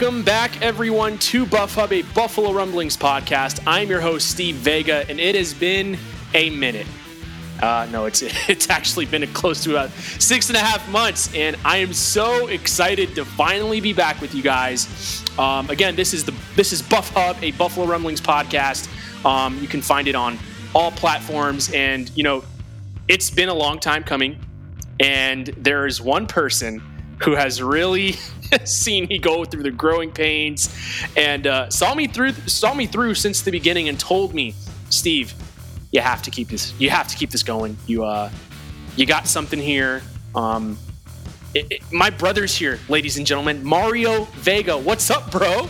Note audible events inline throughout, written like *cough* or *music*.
Welcome back, everyone, to Buff Hub, a Buffalo Rumblings podcast. I'm your host, Steve Vega, and it has been a minute. Uh, no, it's *laughs* it's actually been close to about six and a half months, and I am so excited to finally be back with you guys. Um, again, this is the this is Buff Hub, a Buffalo Rumblings podcast. Um, you can find it on all platforms, and you know, it's been a long time coming, and there is one person who has really *laughs* *laughs* seen me go through the growing pains and uh, saw me through saw me through since the beginning and told me, Steve, you have to keep this you have to keep this going. You uh, you got something here. Um, it, it, my brother's here, ladies and gentlemen. Mario Vega, what's up, bro?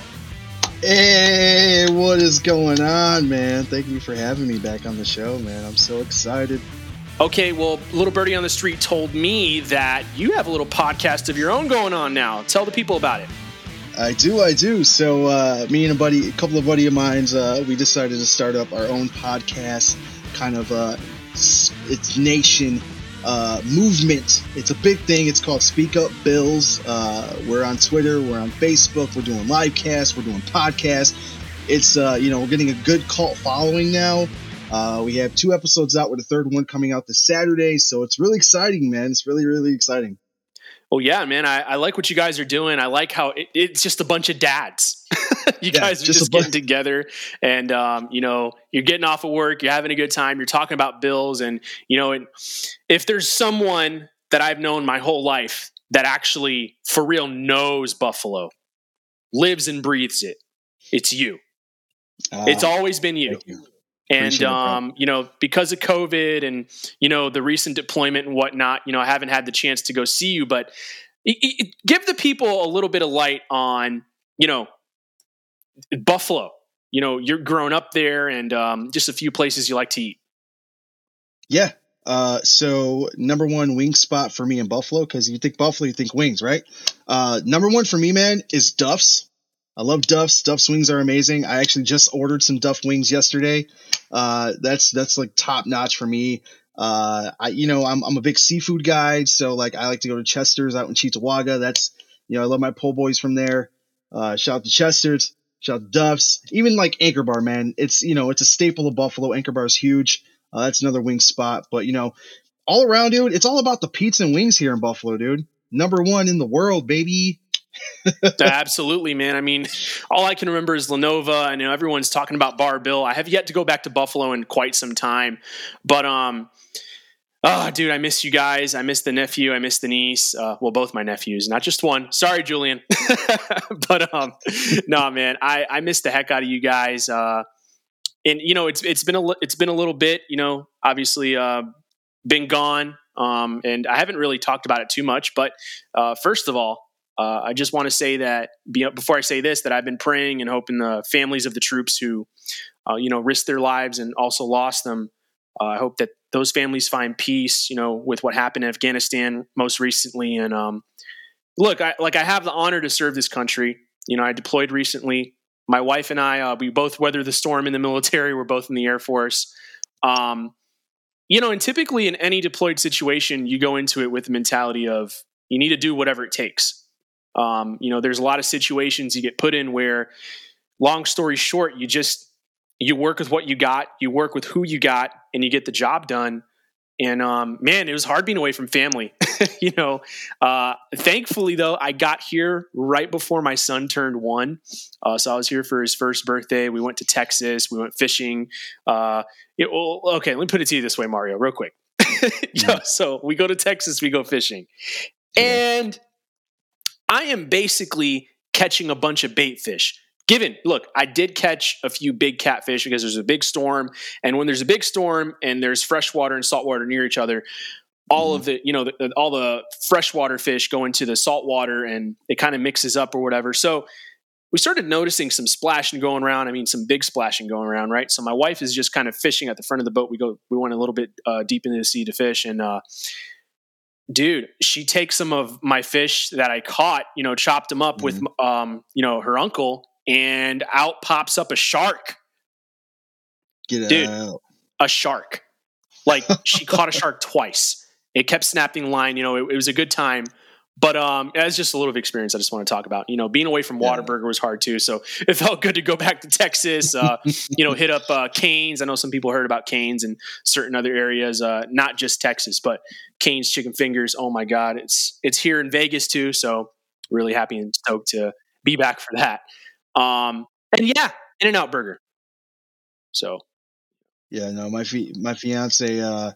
Hey, what is going on, man? Thank you for having me back on the show, man. I'm so excited. Okay, well, Little Birdie on the Street told me that you have a little podcast of your own going on now. Tell the people about it. I do, I do. So, uh, me and a buddy, a couple of buddy of mine's, uh, we decided to start up our own podcast, kind of uh, it's nation uh, movement. It's a big thing. It's called Speak Up Bills. Uh, we're on Twitter, we're on Facebook, we're doing live casts, we're doing podcasts. It's uh, you know we're getting a good cult following now. Uh, we have two episodes out with a third one coming out this Saturday, so it's really exciting, man. It's really, really exciting. Well, yeah, man. I, I like what you guys are doing. I like how it, it's just a bunch of dads. *laughs* you yeah, guys are just, just getting together, and um, you know, you're getting off of work, you're having a good time, you're talking about bills, and you know, and if there's someone that I've known my whole life that actually, for real, knows Buffalo, lives and breathes it, it's you. Uh, it's always been you. And um, you know, because of COVID and you know the recent deployment and whatnot, you know, I haven't had the chance to go see you, but it, it, give the people a little bit of light on, you know, Buffalo. You know, you're grown up there, and um, just a few places you like to eat. Yeah. Uh, so number one wing spot for me in Buffalo, because you think Buffalo, you think wings, right? Uh, number one for me, man, is Duff's. I love Duff's. Duff's wings are amazing. I actually just ordered some Duff wings yesterday. Uh, that's that's like top notch for me. Uh, I you know I'm I'm a big seafood guy, so like I like to go to Chester's out in Cheektowaga. That's you know I love my po' boys from there. Uh, shout out to Chester's. Shout out to Duff's. Even like Anchor Bar, man. It's you know it's a staple of Buffalo. Anchor Bar is huge. Uh, that's another wing spot. But you know, all around, dude, it's all about the pizza and wings here in Buffalo, dude. Number one in the world, baby. *laughs* Absolutely, man. I mean, all I can remember is La Nova. I know everyone's talking about Bar Bill. I have yet to go back to Buffalo in quite some time, but um, oh, dude, I miss you guys. I miss the nephew. I miss the niece. Uh, well, both my nephews, not just one. Sorry, Julian, *laughs* but um, no, man, I I miss the heck out of you guys. Uh, and you know, it's it's been a it's been a little bit. You know, obviously, uh, been gone. Um, and I haven't really talked about it too much, but uh, first of all, uh, I just want to say that before I say this, that I've been praying and hoping the families of the troops who, uh, you know, risked their lives and also lost them. Uh, I hope that those families find peace, you know, with what happened in Afghanistan most recently. And um, look, I, like I have the honor to serve this country. You know, I deployed recently. My wife and I, uh, we both weathered the storm in the *laughs* military. We're both in the Air Force. Um, you know, and typically in any deployed situation, you go into it with the mentality of you need to do whatever it takes um, you know, there's a lot of situations you get put in where, long story short, you just you work with what you got, you work with who you got, and you get the job done. And um, man, it was hard being away from family. *laughs* you know, uh, thankfully though, I got here right before my son turned one, uh, so I was here for his first birthday. We went to Texas. We went fishing. Uh, it, well, okay, let me put it to you this way, Mario, real quick. yeah, *laughs* so we go to Texas, we go fishing, and I am basically catching a bunch of bait fish. Given, look, I did catch a few big catfish because there's a big storm. And when there's a big storm and there's freshwater and saltwater near each other, all of the you know the, all the freshwater fish go into the saltwater and it kind of mixes up or whatever. So we started noticing some splashing going around. I mean, some big splashing going around, right? So my wife is just kind of fishing at the front of the boat. We go, we went a little bit uh, deep into the sea to fish, and uh, dude, she takes some of my fish that I caught, you know, chopped them up mm-hmm. with, um, you know, her uncle, and out pops up a shark. Get dude, out. a shark. Like she caught a *laughs* shark twice. It kept snapping line. You know, it, it was a good time. But um, it's just a little bit of experience I just want to talk about. You know, being away from Whataburger was hard too, so it felt good to go back to Texas. Uh, you know, hit up uh, Canes. I know some people heard about Canes and certain other areas, uh, not just Texas, but Canes Chicken Fingers. Oh my God, it's it's here in Vegas too. So really happy and stoked to be back for that. Um, and yeah, In and Out Burger. So yeah, no, my fi- my fiance uh,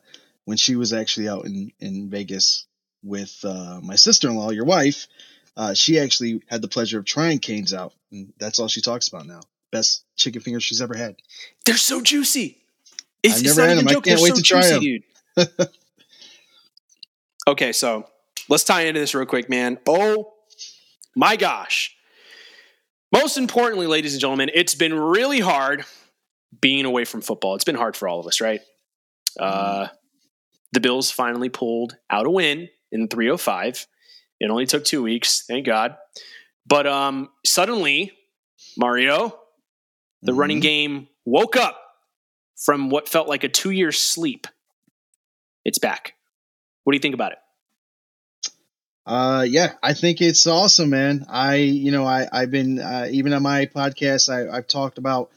when she was actually out in in Vegas with uh, my sister in law, your wife, uh, she actually had the pleasure of trying canes out, and that's all she talks about now. Best chicken fingers she's ever had. They're so juicy. It's, I've never had them. I can't wait so to try juicy, them. *laughs* okay, so let's tie into this real quick, man. Oh my gosh. Most importantly, ladies and gentlemen, it's been really hard being away from football. It's been hard for all of us, right? Uh, the Bills finally pulled out a win in 305. It only took two weeks, thank God. But um, suddenly, Mario, the mm-hmm. running game woke up from what felt like a two year sleep. It's back. What do you think about it? Uh, yeah, I think it's awesome, man. I, you know, I, I've been, uh, even on my podcast, I, I've talked about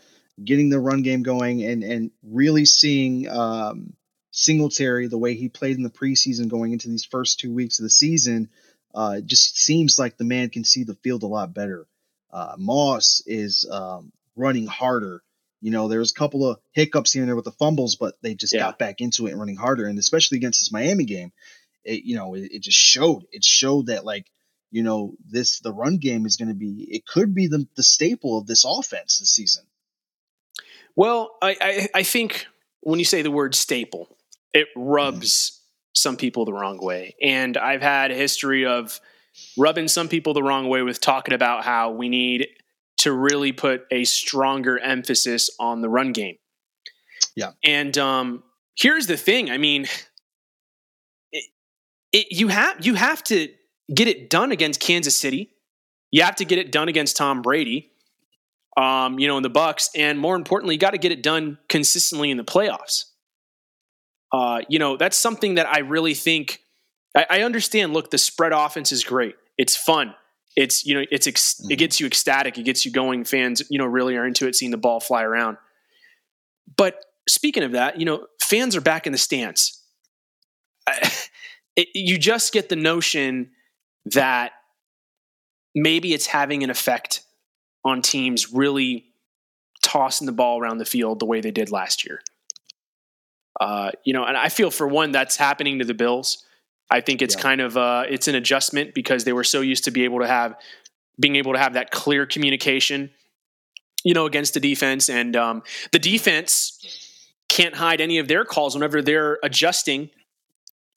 getting the run game going and, and really seeing, um, Singletary, the way he played in the preseason going into these first two weeks of the season, uh, just seems like the man can see the field a lot better. Uh, Moss is um, running harder. You know, there was a couple of hiccups here and there with the fumbles, but they just yeah. got back into it and running harder. And especially against this Miami game, it, you know, it, it just showed. It showed that like, you know, this the run game is going to be. It could be the the staple of this offense this season. Well, I, I, I think when you say the word staple, it rubs some people the wrong way. And I've had a history of rubbing some people the wrong way with talking about how we need to really put a stronger emphasis on the run game. Yeah. And um, here's the thing. I mean, it, it, you have you have to get it done against Kansas City. You have to get it done against Tom Brady. Um, you know, in the Bucs, and more importantly, you got to get it done consistently in the playoffs. Uh, you know, that's something that I really think. I, I, understand. Look, the spread offense is great. It's fun. It's you know, it's ex- it mm-hmm. gets you ecstatic. It gets you going. Fans, you know, really are into it, seeing the ball fly around. But speaking of that, you know, fans are back in the stands. *laughs* it, you just get the notion that maybe it's having an effect on teams really tossing the ball around the field the way they did last year. Uh, you know, and I feel for one that's happening to the Bills. I think it's yeah. kind of uh, it's an adjustment because they were so used to be able to have being able to have that clear communication, you know, against the defense, and um, the defense can't hide any of their calls whenever they're adjusting,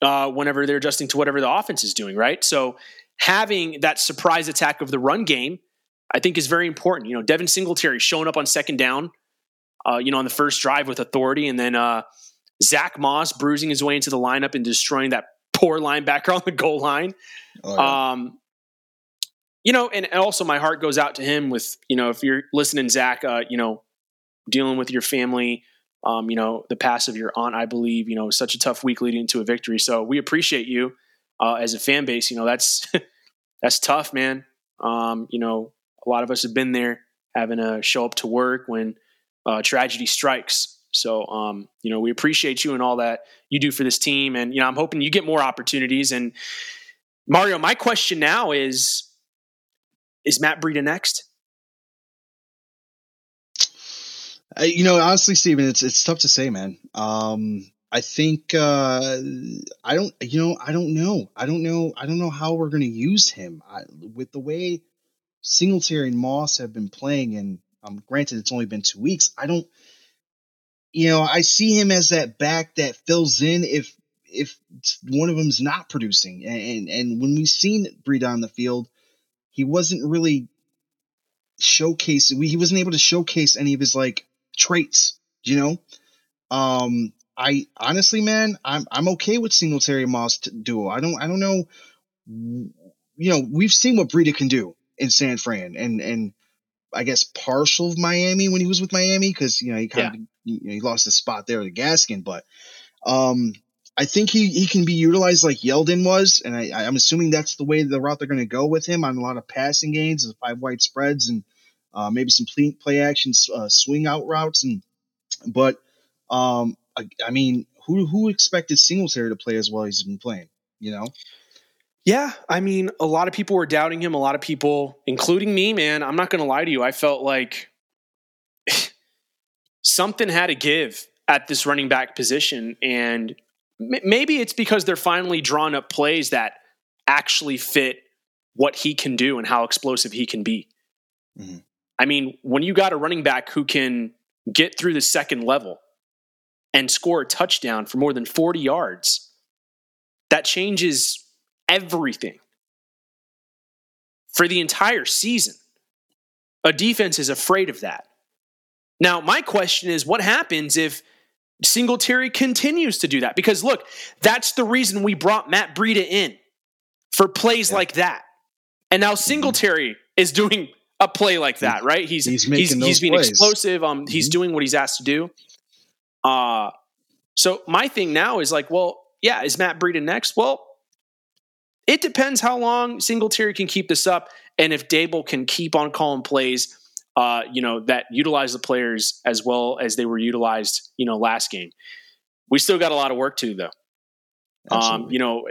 uh, whenever they're adjusting to whatever the offense is doing, right? So having that surprise attack of the run game, I think, is very important. You know, Devin Singletary showing up on second down, uh, you know, on the first drive with authority, and then uh, Zach Moss bruising his way into the lineup and destroying that poor linebacker *laughs* on the goal line. Oh, yeah. Um, you know, and also my heart goes out to him with, you know, if you're listening, Zach, uh, you know, dealing with your family, um, you know, the pass of your aunt, I believe, you know, such a tough week leading to a victory. So we appreciate you uh, as a fan base. You know, that's *laughs* that's tough, man. Um, you know, a lot of us have been there having to show up to work when uh, tragedy strikes. So, um, you know, we appreciate you and all that you do for this team. And, you know, I'm hoping you get more opportunities. And Mario, my question now is, is Matt Breida next? Uh, you know, honestly, Steven, it's, it's tough to say, man. Um, I think, uh, I don't, you know, I don't know. I don't know. I don't know how we're going to use him I, with the way Singletary and Moss have been playing. And, um, granted, it's only been two weeks. I don't, you know, I see him as that back that fills in if if one of them's not producing. And and when we've seen Breida on the field, he wasn't really showcase. He wasn't able to showcase any of his like traits. You know, um, I honestly, man, I'm I'm okay with Singletary Moss duo. I don't I don't know. You know, we've seen what Breida can do in San Fran, and and I guess partial of Miami when he was with Miami because you know he kind yeah. of you know, he lost his spot there to Gaskin, but um, I think he, he can be utilized like Yeldon was, and I, I'm assuming that's the way the route they're going to go with him on a lot of passing gains, five wide spreads, and uh, maybe some play, play action uh, swing out routes. And but um, I, I, mean, who who expected Singletary to play as well as he's been playing? You know. Yeah, I mean, a lot of people were doubting him. A lot of people, including me, man. I'm not going to lie to you. I felt like something had to give at this running back position. And maybe it's because they're finally drawn up plays that actually fit what he can do and how explosive he can be. Mm-hmm. I mean, when you got a running back who can get through the second level and score a touchdown for more than 40 yards, that changes everything for the entire season. A defense is afraid of that. Now, my question is what happens if Singletary continues to do that because look, that's the reason we brought Matt Breida in for plays yeah. like that. And now mm-hmm. Singletary mm-hmm. is doing a play like that, right? He's he's he's, he's being plays. explosive. Um, mm-hmm. he's doing what he's asked to do. Uh so my thing now is like, well, yeah, is Matt Breida next? Well, it depends how long Singletary can keep this up, and if Daboll can keep on calling plays uh, you know, that utilize the players as well as they were utilized, you know, last game. We still got a lot of work to do, though. Um, you know,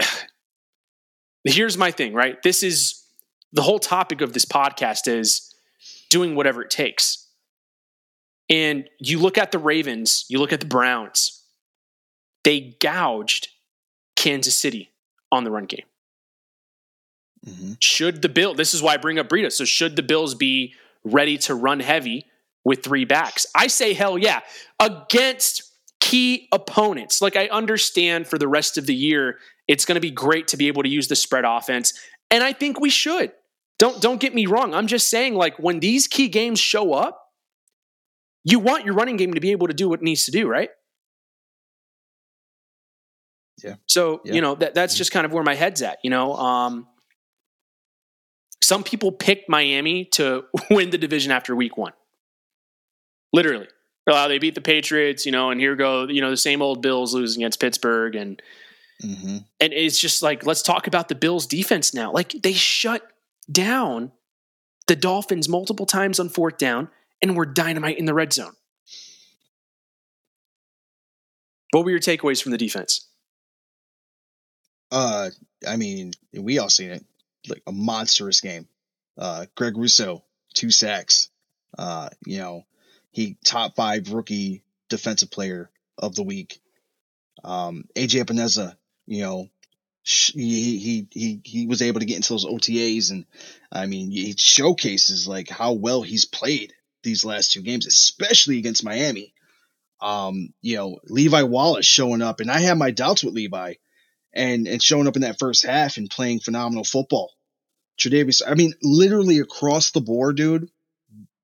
*sighs* here's my thing, right? This is the whole topic of this podcast is doing whatever it takes. And you look at the Ravens, you look at the Browns, they gouged Kansas City on the run game. Mm-hmm. Should the Bill, this is why I bring up Breida. So, should the Bills be ready to run heavy with three backs? I say hell yeah. Against key opponents. Like I understand for the rest of the year, it's going to be great to be able to use the spread offense, and I think we should. Don't don't get me wrong. I'm just saying like when these key games show up, you want your running game to be able to do what it needs to do, right? Yeah. So, yeah. you know, that that's just kind of where my head's at, you know. Um some people picked Miami to *laughs* win the division after week one. Literally. Uh, they beat the Patriots, you know, and here go, you know, the same old Bills losing against Pittsburgh. And mm-hmm. and it's just like, let's talk about the Bills defense now. Like they shut down the Dolphins multiple times on fourth down and were dynamite in the red zone. What were your takeaways from the defense? Uh, I mean, we all seen it like a monstrous game. Uh, Greg Rousseau, two sacks. Uh, you know, he top five rookie defensive player of the week. Um, AJ Epenesa, you know, he, he, he, he was able to get into those OTAs and I mean, he showcases like how well he's played these last two games, especially against Miami. Um, you know, Levi Wallace showing up and I have my doubts with Levi and and showing up in that first half and playing phenomenal football. Tre'Davious, I mean, literally across the board, dude.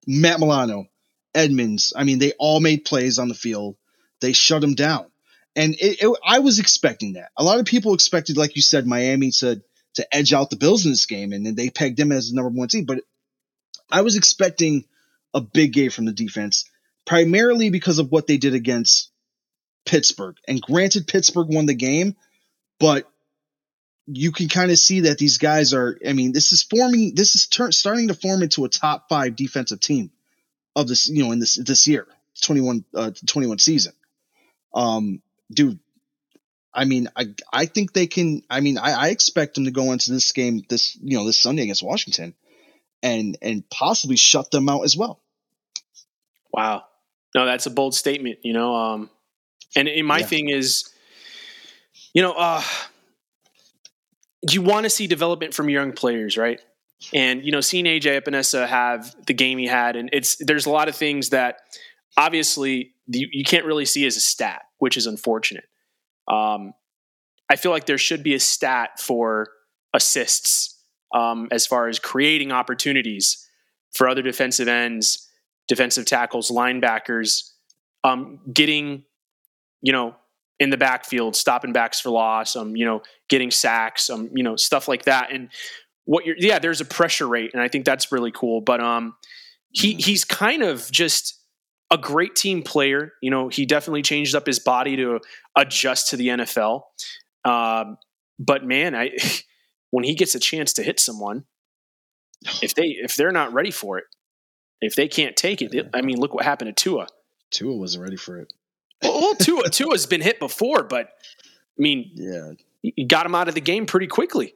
Matt Milano, Edmunds, I mean, they all made plays on the field. They shut him down, and it, it, I was expecting that. A lot of people expected, like you said, Miami to to edge out the Bills in this game, and then they pegged them as the number one team. But I was expecting a big game from the defense, primarily because of what they did against Pittsburgh. And granted, Pittsburgh won the game, but you can kind of see that these guys are. I mean, this is forming. This is ter- starting to form into a top five defensive team of this. You know, in this this year, 21 uh, 21 season. Um, dude, I mean, I I think they can. I mean, I, I expect them to go into this game this you know this Sunday against Washington, and and possibly shut them out as well. Wow, no, that's a bold statement. You know, um, and, and my yeah. thing is, you know, uh you want to see development from young players, right? And you know, seeing AJ Epenesa have the game he had, and it's there's a lot of things that obviously you, you can't really see as a stat, which is unfortunate. Um, I feel like there should be a stat for assists um, as far as creating opportunities for other defensive ends, defensive tackles, linebackers, um, getting, you know, in the backfield, stopping backs for loss, um, you know, getting sacks, um, you know, stuff like that. And what you're, yeah, there's a pressure rate, and I think that's really cool. But um, he mm-hmm. he's kind of just a great team player. You know, he definitely changed up his body to adjust to the NFL. Um, but man, I *laughs* when he gets a chance to hit someone, if they if they're not ready for it, if they can't take it, I mean, look what happened to Tua. Tua wasn't ready for it. Well, Tua Tua's been hit before, but I mean, yeah, you got him out of the game pretty quickly.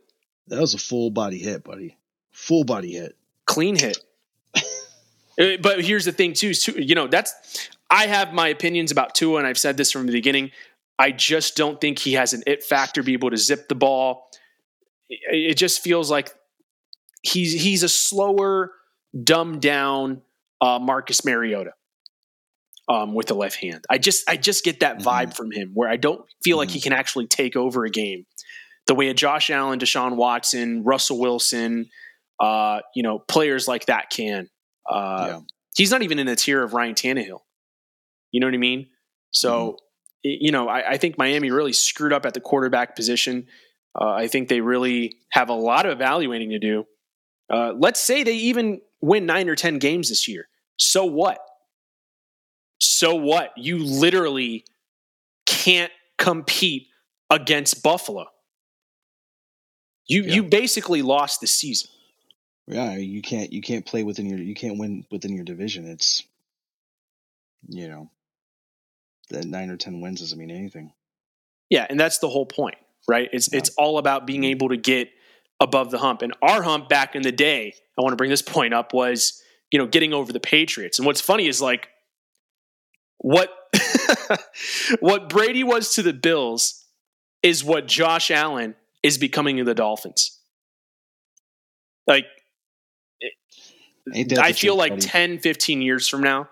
That was a full body hit, buddy. Full body hit. Clean hit. *laughs* Uh, but here's the thing, too. You know, that's I have my opinions about Tua, and I've said this from the beginning. I just don't think he has an it factor, be able to zip the ball. It just feels like he's he's a slower, dumbed down uh, Marcus Mariota um, with the left hand. I just I just get that vibe mm-hmm. from him where I don't feel mm-hmm. like he mm-hmm. can actually take over a game the way a Josh Allen, Deshaun Watson, Russell Wilson, uh, you know, players like that can. Uh, yeah. He's not even in the tier of Ryan Tannehill. You know what I mean? So, mm-hmm. you know, I, I, think Miami really screwed up at the quarterback position. Uh, I think they really have a lot of evaluating to do. Uh, let's say they even win nine or 10 games this year. So what? So what? You literally can't compete against Buffalo. You yeah. you basically lost the season. Yeah, you can't you can't play within your you can't win within your division. It's you know that nine or ten wins doesn't mean anything. Yeah, and that's the whole point, right? It's yeah. it's all about being able to get above the hump. And our hump back in the day, I want to bring this point up, was you know getting over the Patriots. And what's funny is like what *laughs* what Brady was to the Bills is what Josh Allen is becoming to the Dolphins. Like I feel like buddy. 10, 15 years from now,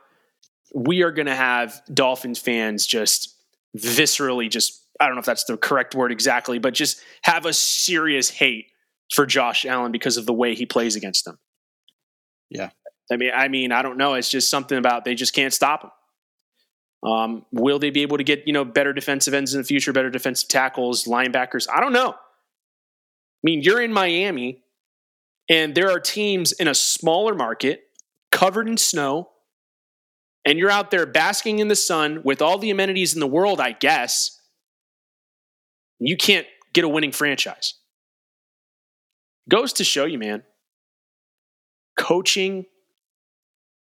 we are going to have Dolphins fans just viscerally just, I don't know if that's the correct word exactly, but just have a serious hate for Josh Allen because of the way he plays against them. Yeah. I mean, I mean, I don't know. It's just something about they just can't stop him. Um, will they be able to get you know better defensive ends in the future, better defensive tackles, linebackers? I don't know. I mean, you're in Miami. And there are teams in a smaller market covered in snow, and you're out there basking in the sun with all the amenities in the world, I guess. You can't get a winning franchise. Goes to show you, man. Coaching,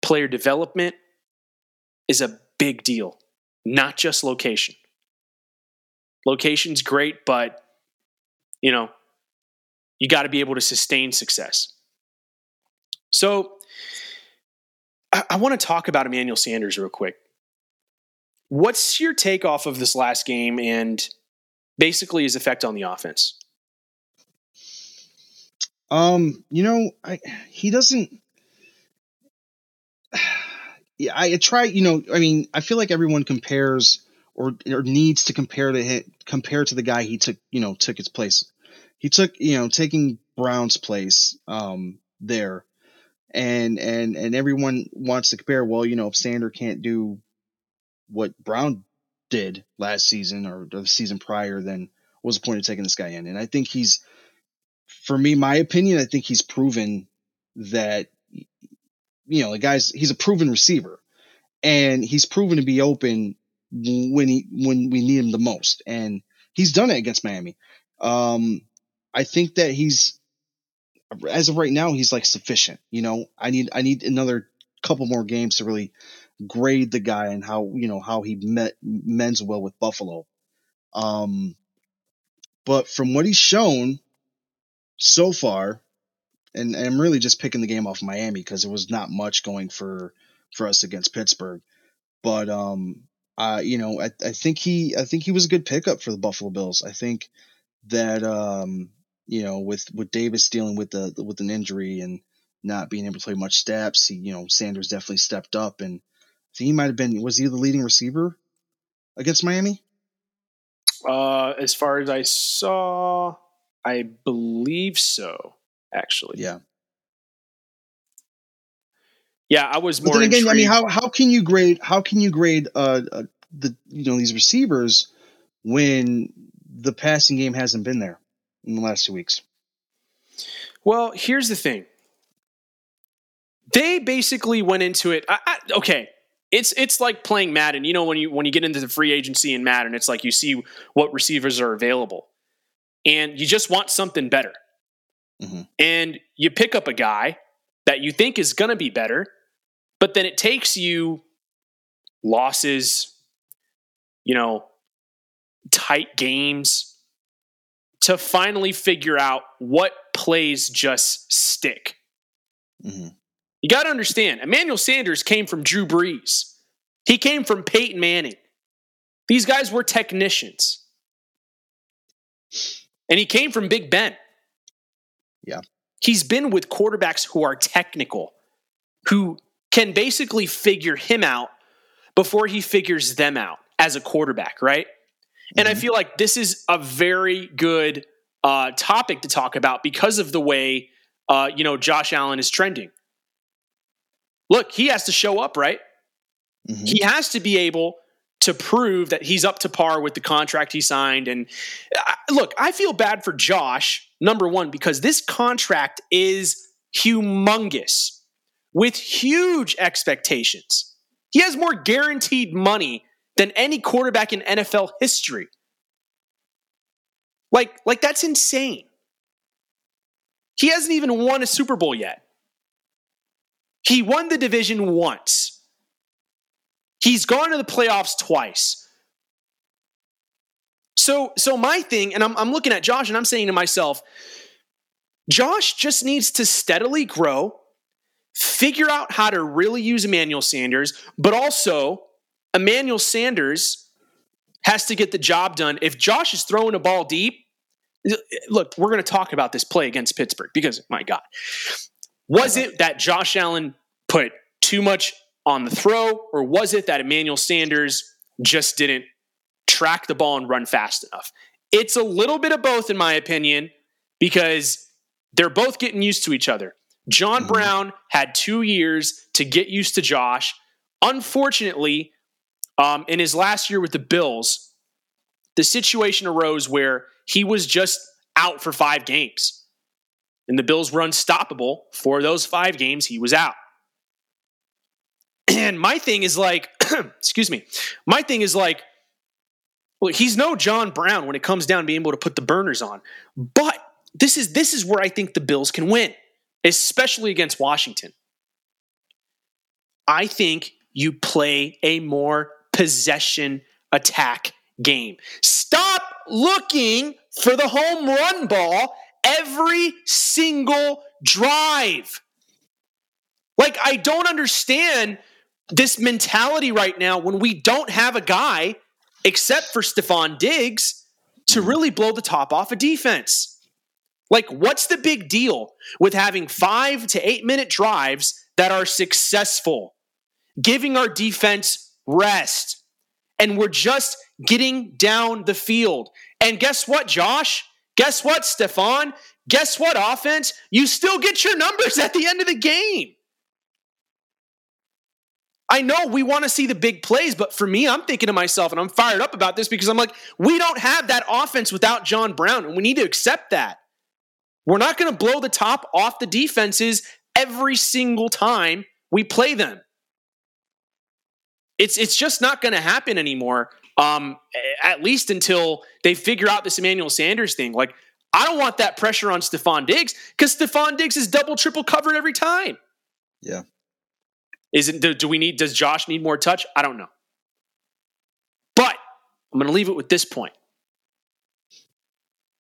player development is a big deal, not just location. Location's great, but you know, you got to be able to sustain success. So I, I want to talk about Emmanuel Sanders real quick. What's your take off of this last game and basically his effect on the offense? Um, you know, I he doesn't I try, you know, I mean, I feel like everyone compares or or needs to compare to him, compare to the guy he took, you know, took his place he took you know taking Brown's place um, there, and and and everyone wants to compare. Well, you know, if Sander can't do what Brown did last season or the season prior, then what's the point of taking this guy in? And I think he's, for me, my opinion, I think he's proven that you know the guy's he's a proven receiver, and he's proven to be open when he when we need him the most, and he's done it against Miami. Um, I think that he's as of right now he's like sufficient. You know, I need I need another couple more games to really grade the guy and how you know how he met mends well with Buffalo. Um, but from what he's shown so far, and, I'm really just picking the game off Miami because there was not much going for for us against Pittsburgh. But um, uh, you know, I, I think he I think he was a good pickup for the Buffalo Bills. I think that um, you know, with with Davis dealing with the with an injury and not being able to play much steps, he, you know, Sanders definitely stepped up, and he might have been was he the leading receiver against Miami? Uh, as far as I saw, I believe so. Actually, Yeah. yeah, I was But then again, I mean, how how can you grade how can you grade uh, uh the you know these receivers when the passing game hasn't been there in the last two weeks? Well, here's the thing. They basically went into it. I, I, okay, it's it's like playing Madden. You know when you when you get into the free agency in Madden, it's like you see what receivers are available, and you just want something better. Mhm. And you pick up a guy that you think is going to be better, but then it takes you losses, you know, tight games to finally figure out what plays just stick. hmm You got to understand, Emmanuel Sanders came from Drew Brees. He came from Peyton Manning. These guys were technicians. And he came from Big Ben. Yeah. He's been with quarterbacks who are technical, who can basically figure him out before he figures them out as a quarterback, right? And I Mhm. feel like this is a very good uh, topic to talk about because of the way uh, you know Josh Allen is trending. Look, he has to show up, right? Mhm. He has to be able to prove that he's up to par with the contract he signed. And I, look, I feel bad for Josh, number one, because this contract is humongous with huge expectations. He has more guaranteed money than any quarterback in NFL history. Like, like that's insane. He hasn't even won a Super Bowl yet. He won the division once. He's gone to the playoffs twice. So, so my thing, and I'm, I'm looking at Josh and I'm saying to myself, Josh just needs to steadily grow, figure out how to really use Emmanuel Sanders, but also Emmanuel Sanders has to get the job done. If Josh is throwing a ball deep, look, we're going to talk about this play against Pittsburgh because, my God, was it that Josh Allen put too much on the throw, or was it that Emmanuel Sanders just didn't track the ball and run fast enough? It's a little bit of both, in my opinion, because they're both getting used to each other. John Mhm. Brown had two years to get used to Josh. Unfortunately, um, in his last year with the Bills, the situation arose where he was just out for five games. And the Bills were unstoppable for those five games. He was out. *clears throat* And my thing is like, *clears throat* excuse me, my thing is like, well, he's no John Brown when it comes down to being able to put the burners on. But this is this is where I think the Bills can win, especially against Washington. I think you play a more possession attack game. Stop looking for the home run ball every single drive. Like, I don't understand this mentality right now when we don't have a guy, except for Stefon Diggs, to really blow the top off a defense. Like, what's the big deal with having five to eight minute drives that are successful, giving our defense rest, and we're just getting down the field? And guess what, Josh? Guess what, Stefon? Guess what, offense? You still get your numbers at the end of the game. I know we want to see the big plays, but for me, I'm thinking to myself, and I'm fired up about this because I'm like, we don't have that offense without John Brown, and we need to accept that. We're not going to blow the top off the defenses every single time we play them. It's it's just not going to happen anymore. Um, at least until they figure out this Emmanuel Sanders thing. Like, I don't want that pressure on Stefon Diggs because Stefon Diggs is double, triple covered every time. Yeah. Isn't do, do we need? Does Josh need more touch? I don't know. But I'm going to leave it with this point.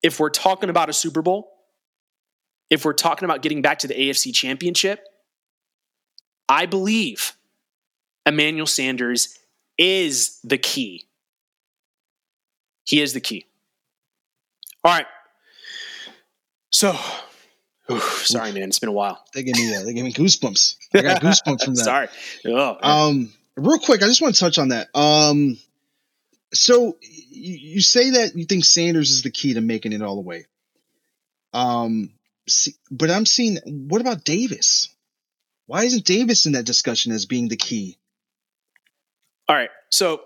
If we're talking about a Super Bowl, if we're talking about getting back to the AFC Championship, I believe Emmanuel Sanders is the key. He is the key. All right. So, oof, sorry, man. It's been a while. They gave me uh, they gave me goosebumps. I got *laughs* goosebumps from that. sorry. Oh. Um, real quick, I just want to touch on that. Um, so you, you say that you think Sanders is the key to making it all the way. Um, see, but I'm seeing what about Davis? Why isn't Davis in that discussion as being the key? All right, so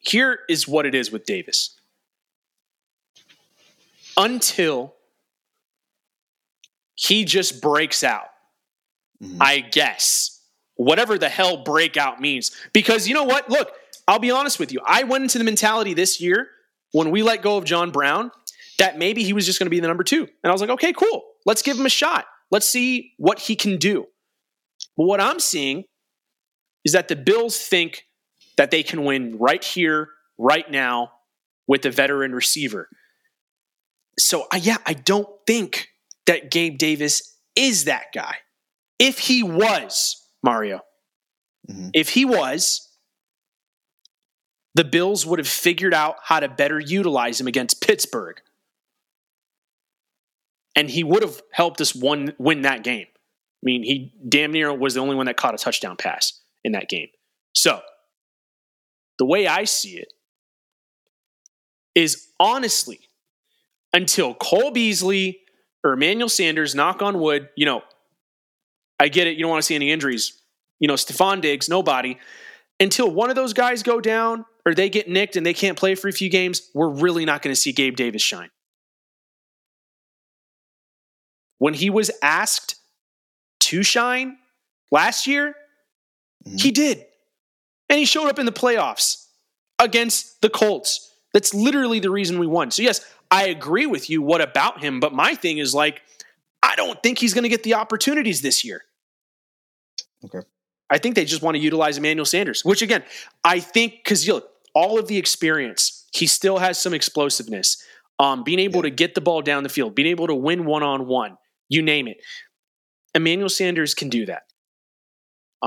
here is what it is with Davis. Until he just breaks out, mm-hmm. I guess, whatever the hell breakout means. Because you know what? Look, I'll be honest with you. I went into the mentality this year when we let go of John Brown that maybe he was just going to be the number two. And I was like, okay, cool. Let's give him a shot. Let's see what he can do. But what I'm seeing is that the Bills think that they can win right here, right now, with a veteran receiver. So, uh, yeah, I don't think that Gabe Davis is that guy. If he was, Mario, mm-hmm. if he was, the Bills would have figured out how to better utilize him against Pittsburgh. And he would have helped us one, win that game. I mean, he damn near was the only one that caught a touchdown pass in that game. So, the way I see it is honestly, until Cole Beasley or Emmanuel Sanders, knock on wood, you know, I get it. You don't want to see any injuries. You know, Stefon Diggs, nobody. Until one of those guys go down or they get nicked and they can't play for a few games, we're really not going to see Gabe Davis shine. When he was asked to shine last year, mm-hmm. he did. And he showed up in the playoffs against the Colts. That's literally the reason we won. So, yes, I agree with you. What about him? But my thing is like, I don't think he's going to get the opportunities this year. Okay. I think they just want to utilize Emmanuel Sanders, which again, I think because you look, all of the experience, he still has some explosiveness. Um, being able yeah. to get the ball down the field, being able to win one on one, you name it. Emmanuel Sanders can do that.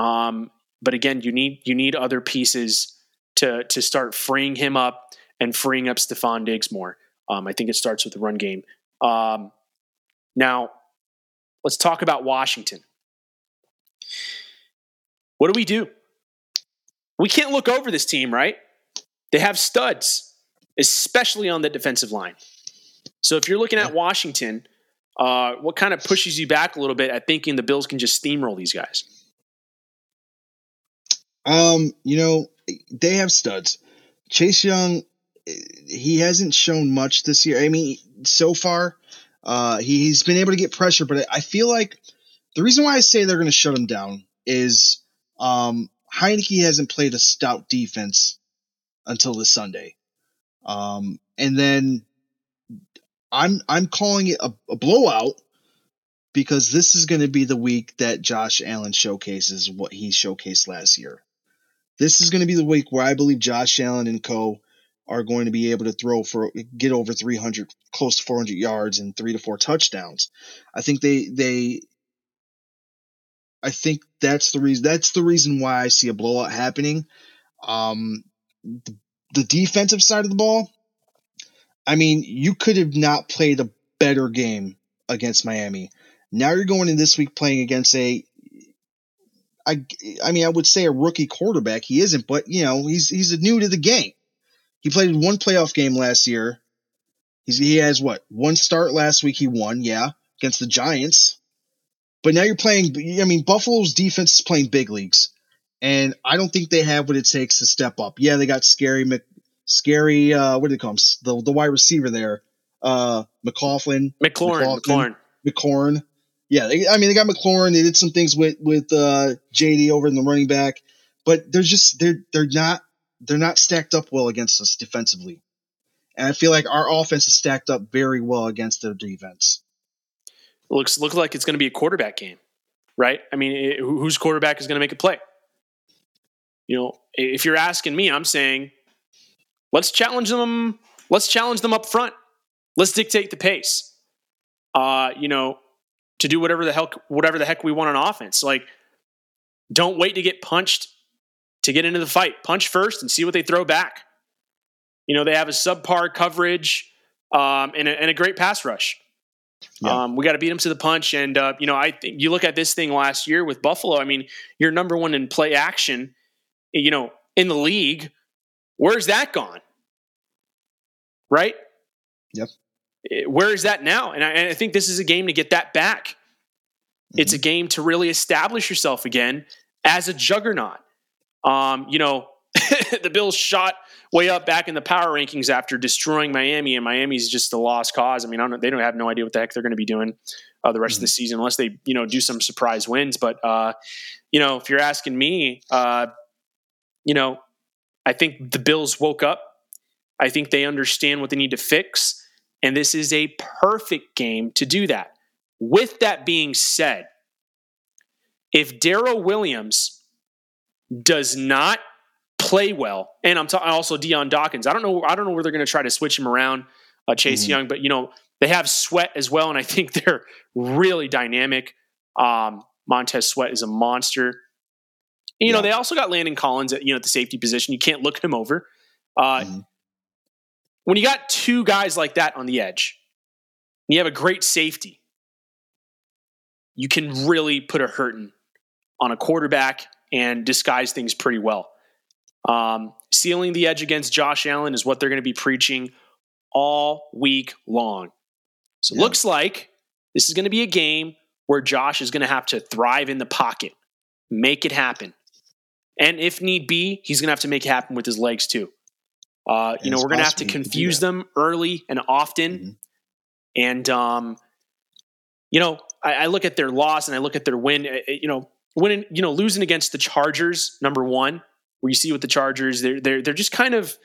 Um, but again, you need you need other pieces to to start freeing him up and freeing up Stefon Diggs more. Um, I think it starts with the run game. Um, now, let's talk about Washington. What do we do? We can't look over this team, right? They have studs, especially on the defensive line. So if you're looking at Washington, uh, what kind of pushes you back a little bit at thinking the Bills can just steamroll these guys? Um, you know, they have studs. Chase Young, he hasn't shown much this year. I mean, so far, uh, he, he's been able to get pressure, but I feel like the reason why I say they're going to shut him down is um, Heinicke hasn't played a stout defense until this Sunday. Um, and then I'm I'm calling it a, a blowout because this is going to be the week that Josh Allen showcases what he showcased last year. This is going to be the week where I believe Josh Allen and co are going to be able to throw for get over 300 close to 400 yards and 3 to 4 touchdowns. I think they they I think that's the reason that's the reason why I see a blowout happening. Um the, the defensive side of the ball, I mean, you could have not played a better game against Miami. Now you're going in this week playing against a I, I mean, I would say a rookie quarterback. He isn't, but you know, he's he's new to the game. He played one playoff game last year. He's, he has what one start last week. He won, yeah, against the Giants. But now you're playing. I mean, Buffalo's defense is playing big leagues, and I don't think they have what it takes to step up. Yeah, they got scary, Mc, scary. Uh, what do they call him? The the wide receiver there, uh, McLaughlin, McLaurin, McLaurin, McLaurin. Yeah, they, I mean they got McLaurin. They did some things with with uh, JD over in the running back, but they're just they're they're not they're not stacked up well against us defensively, and I feel like our offense is stacked up very well against their defense. looks looks like it's going to be a quarterback game, right? I mean, it, whose quarterback is going to make a play? You know, if you're asking me, I'm saying let's challenge them. Let's challenge them up front. Let's dictate the pace. Uh, you know, to do whatever the hell whatever the heck we want on offense. Like, don't wait to get punched to get into the fight. Punch first and see what they throw back. You know, they have a subpar coverage um, and, a, and, a, great pass rush. Yeah. Um, we got to beat them to the punch. And, uh, you know, I think you look at this thing last year with Buffalo, I mean, you're number one in play action. You know, in the league. Where's that gone? Right? Yep. Eh, Where is that now? And I, and I think this is a game to get that back. Mm-hmm. It's a game to really establish yourself again as a juggernaut. Um, you know, *laughs* the Bills shot way up back in the power rankings after destroying Miami, and Miami's just a lost cause. I mean, I don't, they don't have no idea what the heck they're going to be doing uh, the rest Mm-hmm. of the season unless they, you know, do some surprise wins. But uh, you know, if you're asking me, uh, you know, I think the Bills woke up. I think they understand what they need to fix, and this is a perfect game to do that. With that being said, if Daryl Williams does not play well, and I'm talking also Dion Dawkins. I don't know. I don't know where they're going to try to switch him around, uh, Chase Mhm. Young, but you know they have Sweat as well, and I think *laughs* they're really dynamic. Um, Montez Sweat is a monster. You know they also got Landon Collins at you know at the safety position. You can't look him over. Uh, Mhm. When you got two guys like that on the edge, and you have a great safety, you can really put a hurting on a quarterback and disguise things pretty well. Um, sealing the edge against Josh Allen is what they're going to be preaching all week long. So it Yeah. looks like this is going to be a game where Josh is going to have to thrive in the pocket, make it happen. And if need be, he's going to have to make it happen with his legs too. Uh, you know, we're going to have to possible he can do confuse that. them early and often. Mhm. And, um, you know, I, I look at their loss and I look at their win. uh, You know, winning, you know, losing against the Chargers, number one, where you see with the Chargers, they're they're they're just kind of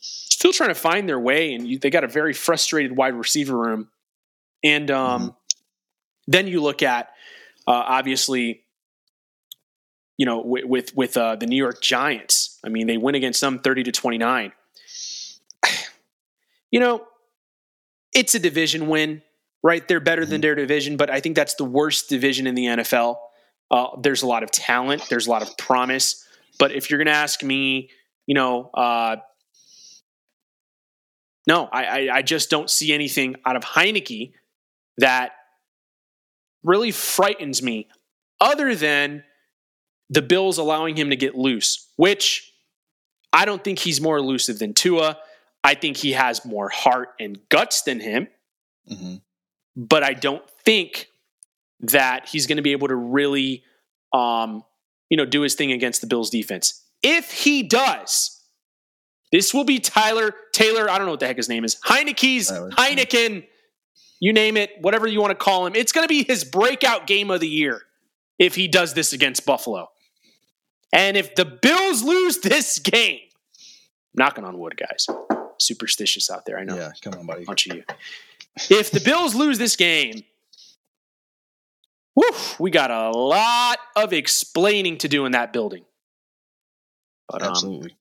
still trying to find their way, and you, they got a very frustrated wide receiver room. And um, then you look at uh, obviously, you know, with with, with uh, the New York Giants. I mean, they win against them thirty to twenty nine. *sighs* You know, it's a division win, right? They're better than their division, but I think that's the worst division in the NFL. Uh, there's a lot of talent, there's a lot of promise, but if you're going to ask me, you know, uh, no, I, I, I just don't see anything out of Heinicke that really frightens me, other than the Bills allowing him to get loose, which I don't think he's more elusive than Tua. I think he has more heart and guts than him, Mhm. but I don't think that he's going to be able to really, um, you know, do his thing against the Bills defense. If he does, this will be Tyler Taylor. I don't know what the heck his name is. Heinicke's. Heineken. You name it, whatever you want to call him. It's going to be his breakout game of the year if he does this against Buffalo. And if the Bills lose this game, knocking on wood, guys. Superstitious out there, I know. Yeah, come on, buddy. bunch of you. If the Bills lose this game, whew, we got a lot of explaining to do in that building. But, um, Absolutely.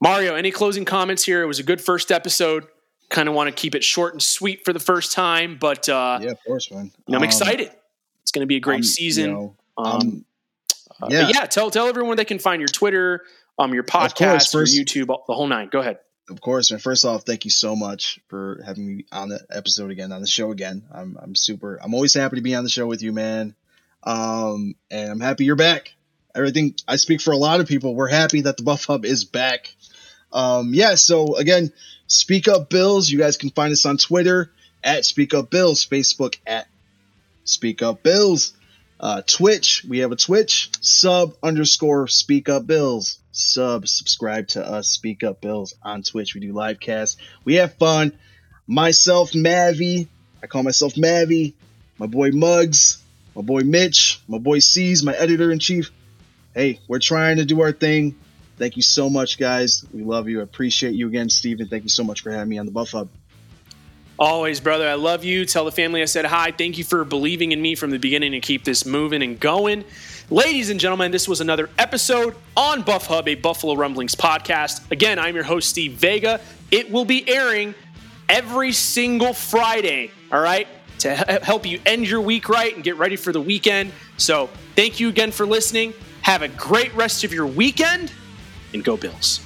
Mario, any closing comments here? It was a good first episode. Kind of want to keep it short and sweet for the first time, but uh, yeah, of course, man. you know, I'm Um, excited. It's going to be a great I'm- you season. know, um, um, uh, yeah. yeah, tell tell everyone they can find your Twitter, um, your course, podcast, first- your YouTube, the whole nine. Go ahead. Of course, man. First off, thank you so much for having me on the episode again, on the show again. I'm I'm super. I'm always happy to be on the show with you, man. Um, and I'm happy you're back. Everything I speak for a lot of people. We're happy that the Buff Hub is back. Um, yeah. So again, Speak Up Bills. You guys can find us on Twitter at Speak Up Bills, Facebook at Speak Up Bills, uh, Twitch. We have a Twitch sub underscore Speak Up Bills. Sub subscribe to us Speak Up Bills on Twitch. We do live casts. We have fun. Myself, Mavi. I call myself Mavi. My boy Muggs. My boy Mitch. My boy C's. My editor in chief. Hey, we're trying to do our thing. Thank you so much, guys. We love you. I appreciate you again, Steven. Thank you so much for having me on the Buff Hub. Always, brother. I love you. Tell the family I said hi. Thank you for believing in me from the beginning and keep this moving and going. Ladies and gentlemen, this was another episode on Buff Hub, a Buffalo Rumblings podcast. Again, I'm your host, Steve Vega. It will be airing every single Friday, all right, to help you end your week right and get ready for the weekend. So, thank you again for listening. Have a great rest of your weekend and go Bills.